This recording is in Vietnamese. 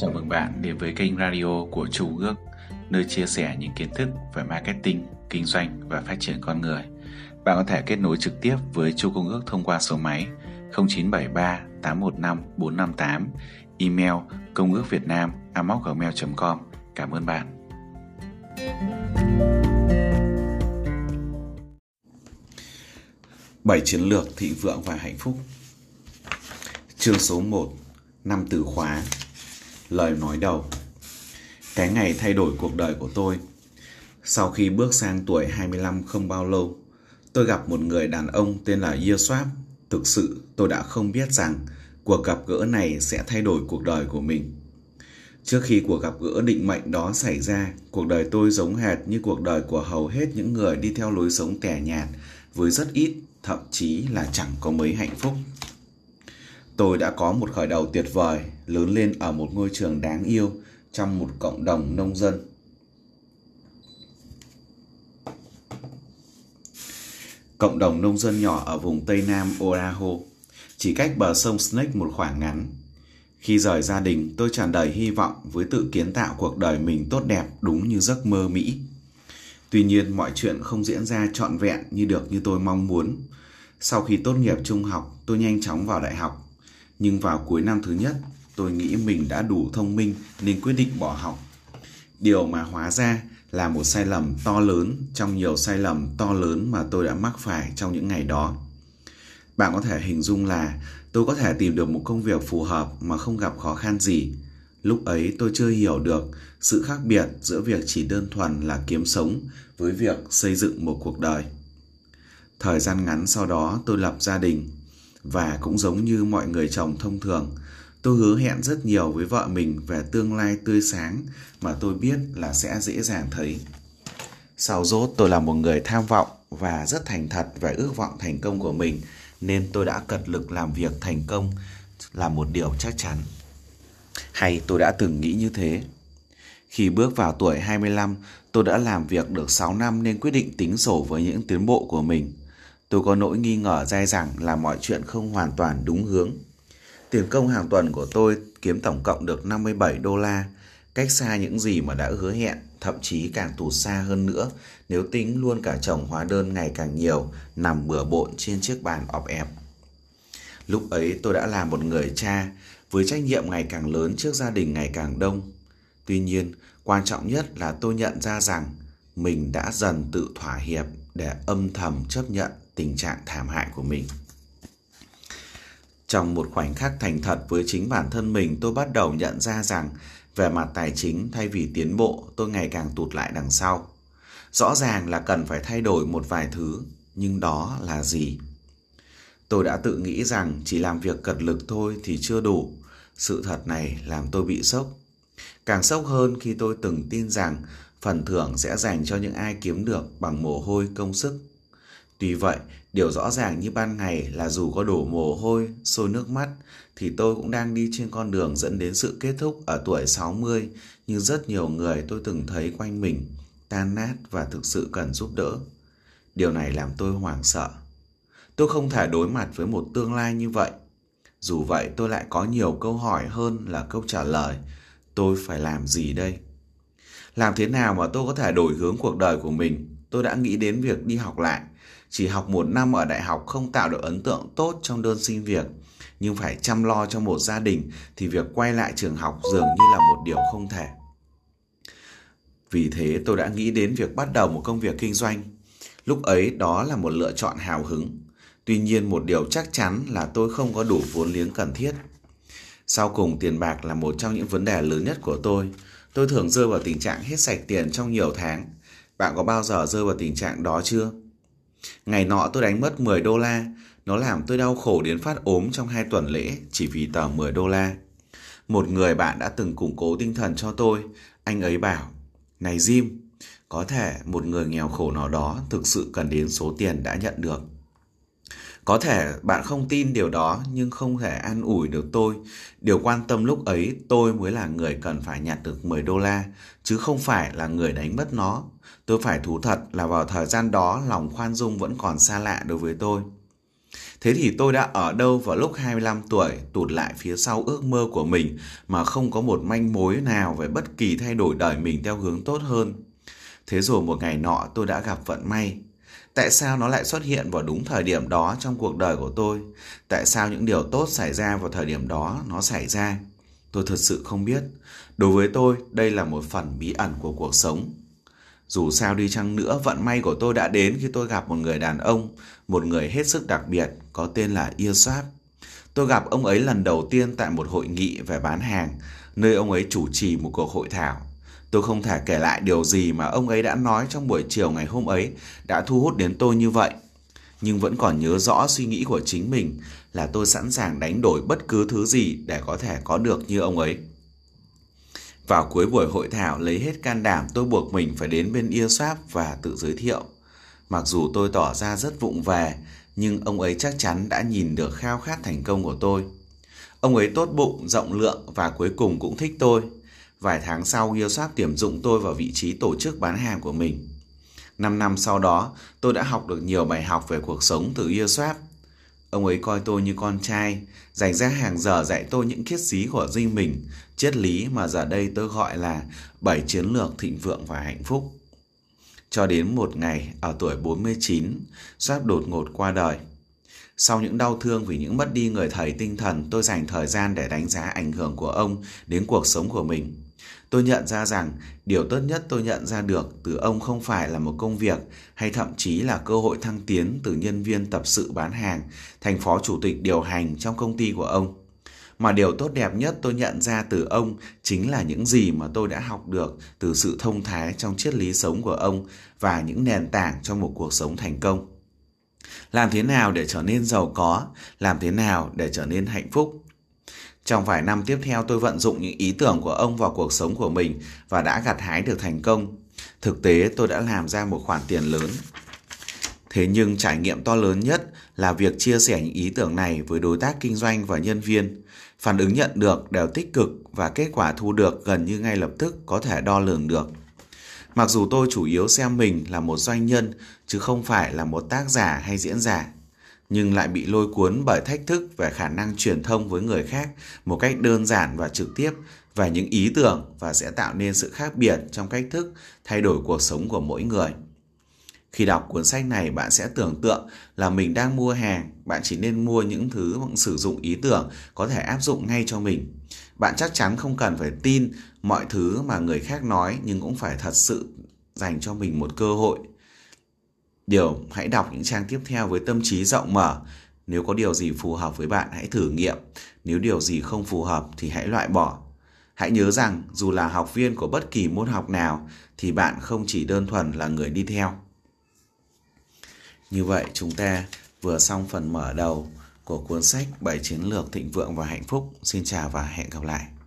Chào mừng bạn đến với kênh radio của Chu Ước, nơi chia sẻ những kiến thức về marketing, kinh doanh và phát triển con người. Bạn có thể kết nối trực tiếp với Chu Công Ước thông qua số máy 0973 815 458, email công ước việt nam gmail.com. Cảm ơn bạn. Bảy chiến lược thị vượng và hạnh phúc Chương số 1 Năm từ khóa Lời nói đầu Cái ngày thay đổi cuộc đời của tôi Sau khi bước sang tuổi 25 không bao lâu Tôi gặp một người đàn ông tên là Yoswap Thực sự tôi đã không biết rằng cuộc gặp gỡ này sẽ thay đổi cuộc đời của mình. Trước khi cuộc gặp gỡ định mệnh đó xảy ra, cuộc đời tôi giống hệt như cuộc đời của hầu hết những người đi theo lối sống tẻ nhạt với rất ít, thậm chí là chẳng có mấy hạnh phúc. Tôi đã có một khởi đầu tuyệt vời, lớn lên ở một ngôi trường đáng yêu trong một cộng đồng nông dân. Cộng đồng nông dân nhỏ ở vùng Tây Nam Oraho, chỉ cách bờ sông Snake một khoảng ngắn. Khi rời gia đình, tôi tràn đầy hy vọng với tự kiến tạo cuộc đời mình tốt đẹp đúng như giấc mơ Mỹ. Tuy nhiên, mọi chuyện không diễn ra trọn vẹn như được như tôi mong muốn. Sau khi tốt nghiệp trung học, tôi nhanh chóng vào đại học nhưng vào cuối năm thứ nhất, tôi nghĩ mình đã đủ thông minh nên quyết định bỏ học. Điều mà hóa ra là một sai lầm to lớn trong nhiều sai lầm to lớn mà tôi đã mắc phải trong những ngày đó. Bạn có thể hình dung là tôi có thể tìm được một công việc phù hợp mà không gặp khó khăn gì. Lúc ấy tôi chưa hiểu được sự khác biệt giữa việc chỉ đơn thuần là kiếm sống với việc xây dựng một cuộc đời. Thời gian ngắn sau đó tôi lập gia đình và cũng giống như mọi người chồng thông thường, tôi hứa hẹn rất nhiều với vợ mình về tương lai tươi sáng mà tôi biết là sẽ dễ dàng thấy. Sau rốt tôi là một người tham vọng và rất thành thật về ước vọng thành công của mình nên tôi đã cật lực làm việc thành công là một điều chắc chắn. Hay tôi đã từng nghĩ như thế. Khi bước vào tuổi 25, tôi đã làm việc được 6 năm nên quyết định tính sổ với những tiến bộ của mình. Tôi có nỗi nghi ngờ dai dẳng là mọi chuyện không hoàn toàn đúng hướng. Tiền công hàng tuần của tôi kiếm tổng cộng được 57 đô la, cách xa những gì mà đã hứa hẹn, thậm chí càng tụt xa hơn nữa nếu tính luôn cả chồng hóa đơn ngày càng nhiều nằm bừa bộn trên chiếc bàn ọp ẹp. Lúc ấy tôi đã là một người cha với trách nhiệm ngày càng lớn trước gia đình ngày càng đông. Tuy nhiên, quan trọng nhất là tôi nhận ra rằng mình đã dần tự thỏa hiệp để âm thầm chấp nhận tình trạng thảm hại của mình. Trong một khoảnh khắc thành thật với chính bản thân mình, tôi bắt đầu nhận ra rằng về mặt tài chính thay vì tiến bộ, tôi ngày càng tụt lại đằng sau. Rõ ràng là cần phải thay đổi một vài thứ, nhưng đó là gì? Tôi đã tự nghĩ rằng chỉ làm việc cật lực thôi thì chưa đủ. Sự thật này làm tôi bị sốc. Càng sốc hơn khi tôi từng tin rằng phần thưởng sẽ dành cho những ai kiếm được bằng mồ hôi công sức Tuy vậy, điều rõ ràng như ban ngày là dù có đổ mồ hôi, sôi nước mắt, thì tôi cũng đang đi trên con đường dẫn đến sự kết thúc ở tuổi 60 như rất nhiều người tôi từng thấy quanh mình, tan nát và thực sự cần giúp đỡ. Điều này làm tôi hoảng sợ. Tôi không thể đối mặt với một tương lai như vậy. Dù vậy tôi lại có nhiều câu hỏi hơn là câu trả lời. Tôi phải làm gì đây? Làm thế nào mà tôi có thể đổi hướng cuộc đời của mình? Tôi đã nghĩ đến việc đi học lại chỉ học một năm ở đại học không tạo được ấn tượng tốt trong đơn xin việc, nhưng phải chăm lo cho một gia đình thì việc quay lại trường học dường như là một điều không thể. Vì thế tôi đã nghĩ đến việc bắt đầu một công việc kinh doanh. Lúc ấy đó là một lựa chọn hào hứng. Tuy nhiên một điều chắc chắn là tôi không có đủ vốn liếng cần thiết. Sau cùng tiền bạc là một trong những vấn đề lớn nhất của tôi. Tôi thường rơi vào tình trạng hết sạch tiền trong nhiều tháng. Bạn có bao giờ rơi vào tình trạng đó chưa? Ngày nọ tôi đánh mất 10 đô la, nó làm tôi đau khổ đến phát ốm trong hai tuần lễ chỉ vì tờ 10 đô la. Một người bạn đã từng củng cố tinh thần cho tôi, anh ấy bảo, này Jim, có thể một người nghèo khổ nào đó thực sự cần đến số tiền đã nhận được. Có thể bạn không tin điều đó nhưng không thể an ủi được tôi. Điều quan tâm lúc ấy tôi mới là người cần phải nhặt được 10 đô la, chứ không phải là người đánh mất nó. Tôi phải thú thật là vào thời gian đó lòng khoan dung vẫn còn xa lạ đối với tôi. Thế thì tôi đã ở đâu vào lúc 25 tuổi tụt lại phía sau ước mơ của mình mà không có một manh mối nào về bất kỳ thay đổi đời mình theo hướng tốt hơn. Thế rồi một ngày nọ tôi đã gặp vận may. Tại sao nó lại xuất hiện vào đúng thời điểm đó trong cuộc đời của tôi? Tại sao những điều tốt xảy ra vào thời điểm đó nó xảy ra? Tôi thật sự không biết. Đối với tôi, đây là một phần bí ẩn của cuộc sống. Dù sao đi chăng nữa, vận may của tôi đã đến khi tôi gặp một người đàn ông, một người hết sức đặc biệt, có tên là Iosap. Tôi gặp ông ấy lần đầu tiên tại một hội nghị về bán hàng, nơi ông ấy chủ trì một cuộc hội thảo. Tôi không thể kể lại điều gì mà ông ấy đã nói trong buổi chiều ngày hôm ấy đã thu hút đến tôi như vậy. Nhưng vẫn còn nhớ rõ suy nghĩ của chính mình là tôi sẵn sàng đánh đổi bất cứ thứ gì để có thể có được như ông ấy. Vào cuối buổi hội thảo lấy hết can đảm tôi buộc mình phải đến bên Ia Swap và tự giới thiệu. Mặc dù tôi tỏ ra rất vụng về, nhưng ông ấy chắc chắn đã nhìn được khao khát thành công của tôi. Ông ấy tốt bụng, rộng lượng và cuối cùng cũng thích tôi. Vài tháng sau, Yêu tuyển dụng tôi vào vị trí tổ chức bán hàng của mình. Năm năm sau đó, tôi đã học được nhiều bài học về cuộc sống từ Yêu Ông ấy coi tôi như con trai, dành ra hàng giờ dạy tôi những kiết xí của riêng mình, triết lý mà giờ đây tôi gọi là bảy chiến lược thịnh vượng và hạnh phúc. Cho đến một ngày ở tuổi 49, Giáp đột ngột qua đời. Sau những đau thương vì những mất đi người thầy tinh thần, tôi dành thời gian để đánh giá ảnh hưởng của ông đến cuộc sống của mình. Tôi nhận ra rằng điều tốt nhất tôi nhận ra được từ ông không phải là một công việc hay thậm chí là cơ hội thăng tiến từ nhân viên tập sự bán hàng thành phó chủ tịch điều hành trong công ty của ông. Mà điều tốt đẹp nhất tôi nhận ra từ ông chính là những gì mà tôi đã học được từ sự thông thái trong triết lý sống của ông và những nền tảng cho một cuộc sống thành công. Làm thế nào để trở nên giàu có, làm thế nào để trở nên hạnh phúc trong vài năm tiếp theo, tôi vận dụng những ý tưởng của ông vào cuộc sống của mình và đã gặt hái được thành công. Thực tế, tôi đã làm ra một khoản tiền lớn. Thế nhưng trải nghiệm to lớn nhất là việc chia sẻ những ý tưởng này với đối tác kinh doanh và nhân viên. Phản ứng nhận được đều tích cực và kết quả thu được gần như ngay lập tức có thể đo lường được. Mặc dù tôi chủ yếu xem mình là một doanh nhân, chứ không phải là một tác giả hay diễn giả nhưng lại bị lôi cuốn bởi thách thức về khả năng truyền thông với người khác một cách đơn giản và trực tiếp và những ý tưởng và sẽ tạo nên sự khác biệt trong cách thức thay đổi cuộc sống của mỗi người. Khi đọc cuốn sách này bạn sẽ tưởng tượng là mình đang mua hàng, bạn chỉ nên mua những thứ sử dụng ý tưởng có thể áp dụng ngay cho mình. Bạn chắc chắn không cần phải tin mọi thứ mà người khác nói nhưng cũng phải thật sự dành cho mình một cơ hội Điều, hãy đọc những trang tiếp theo với tâm trí rộng mở. Nếu có điều gì phù hợp với bạn, hãy thử nghiệm. Nếu điều gì không phù hợp thì hãy loại bỏ. Hãy nhớ rằng, dù là học viên của bất kỳ môn học nào, thì bạn không chỉ đơn thuần là người đi theo. Như vậy, chúng ta vừa xong phần mở đầu của cuốn sách bảy chiến lược thịnh vượng và hạnh phúc. Xin chào và hẹn gặp lại.